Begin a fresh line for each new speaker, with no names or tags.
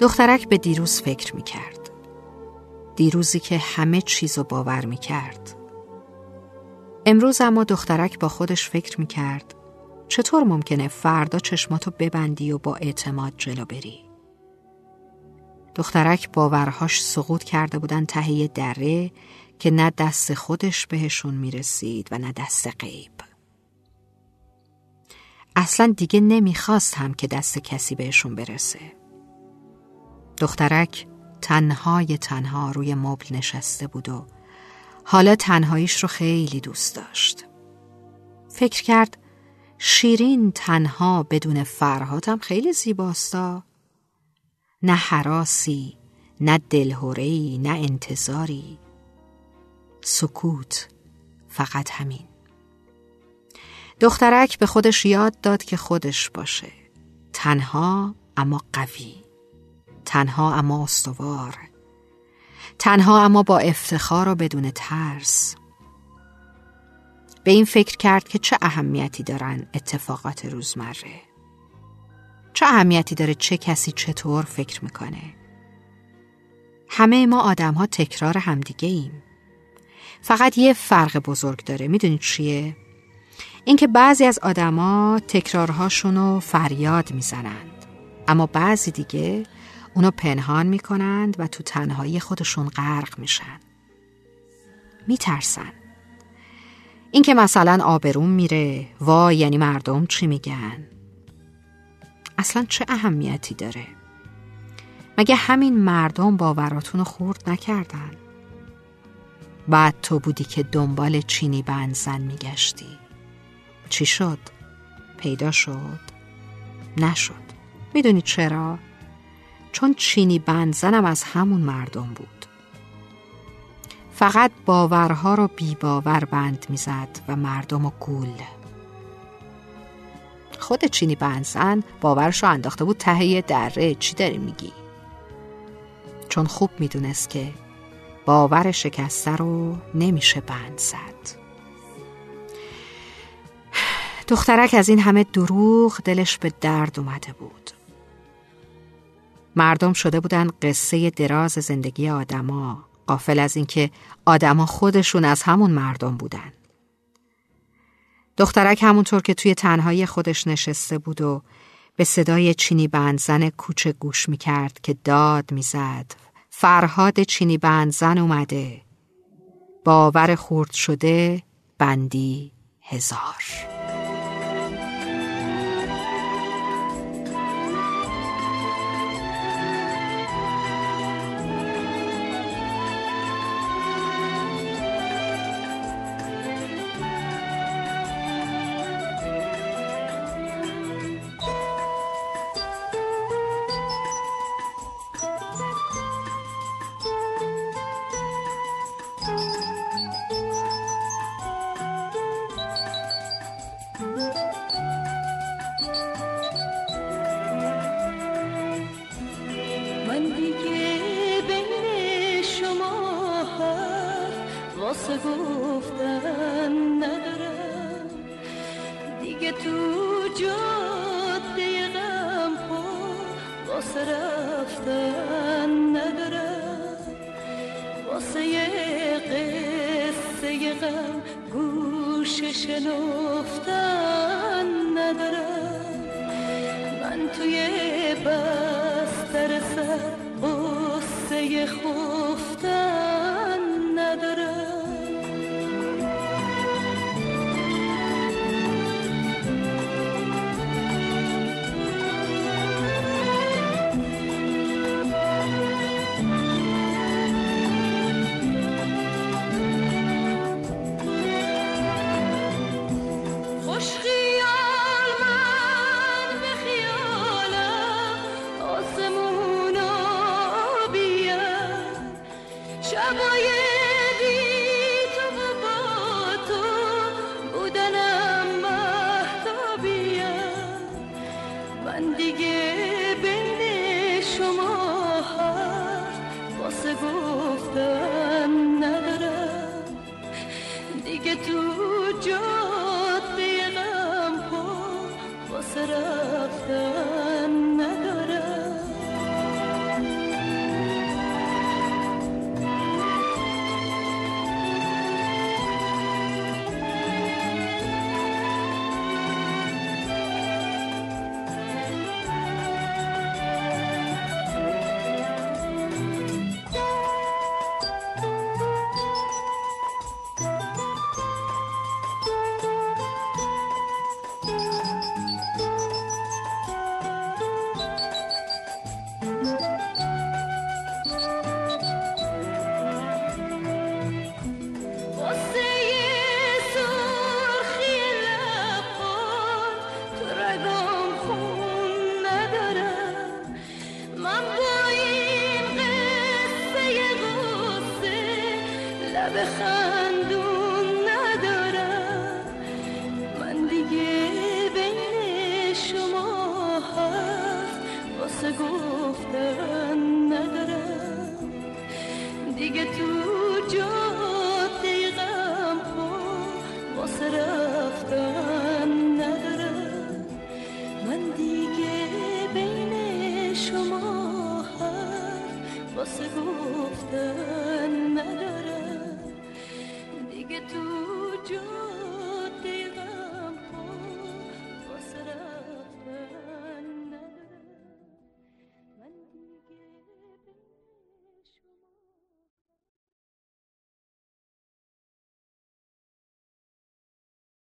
دخترک به دیروز فکر می کرد. دیروزی که همه چیز رو باور می کرد. امروز اما دخترک با خودش فکر می کرد چطور ممکنه فردا چشماتو ببندی و با اعتماد جلو بری؟ دخترک باورهاش سقوط کرده بودن تهیه دره که نه دست خودش بهشون می‌رسید و نه دست غیب. اصلا دیگه نمی‌خواست هم که دست کسی بهشون برسه. دخترک تنهای تنها روی مبل نشسته بود و حالا تنهاییش رو خیلی دوست داشت. فکر کرد شیرین تنها بدون فرهاتم خیلی زیباستا. نه حراسی، نه دلهورهی، نه انتظاری. سکوت، فقط همین. دخترک به خودش یاد داد که خودش باشه. تنها اما قوی. تنها اما استوار. تنها اما با افتخار و بدون ترس. به این فکر کرد که چه اهمیتی دارن اتفاقات روزمره. چه اهمیتی داره چه کسی چطور فکر می‌کنه. همه ما آدم ها تکرار همدیگه ایم. فقط یه فرق بزرگ داره. می‌دونید چیه؟ اینکه بعضی از آدما تکرارهاشون رو فریاد می‌زنند. اما بعضی دیگه اونو پنهان می‌کنند و تو تنهایی خودشون غرق میشن. میترسن. اینکه مثلا آبروم میره وای یعنی مردم چی میگن اصلا چه اهمیتی داره مگه همین مردم باوراتون خورد نکردن بعد تو بودی که دنبال چینی بنزن میگشتی چی شد؟ پیدا شد؟ نشد می‌دونی چرا؟ چون چینی بنزنم از همون مردم بود. فقط باورها رو بی باور بند می‌زد و مردم و گول. خود چینی بنزن باورش رو انداخته بود تهیه دره. چی داری میگی؟ چون خوب می‌دونست که باور شکسته رو نمیشه بند زد. دخترک از این همه دروغ دلش به درد اومده بود. مردم شده بودن قصه دراز زندگی آدما قافل از اینکه آدما خودشون از همون مردم بودن. دخترک همونطور که توی تنهایی خودش نشسته بود و به صدای چینی بندزن کوچه گوش می‌کرد که داد می‌زد. فرهاد چینی بندزن اومده. باور خورد شده بندی هزار.
واسه گفتن ندارم. دیگه تو جاده غم پا واسه رفتن ندارم. واسه قصه غم گوش شنفتن ندارم. من توی بستر سر قصه خفتن لب خندون ندارم. من دیگه بین شما هست واسه گفتن ندارم. دیگه تو جا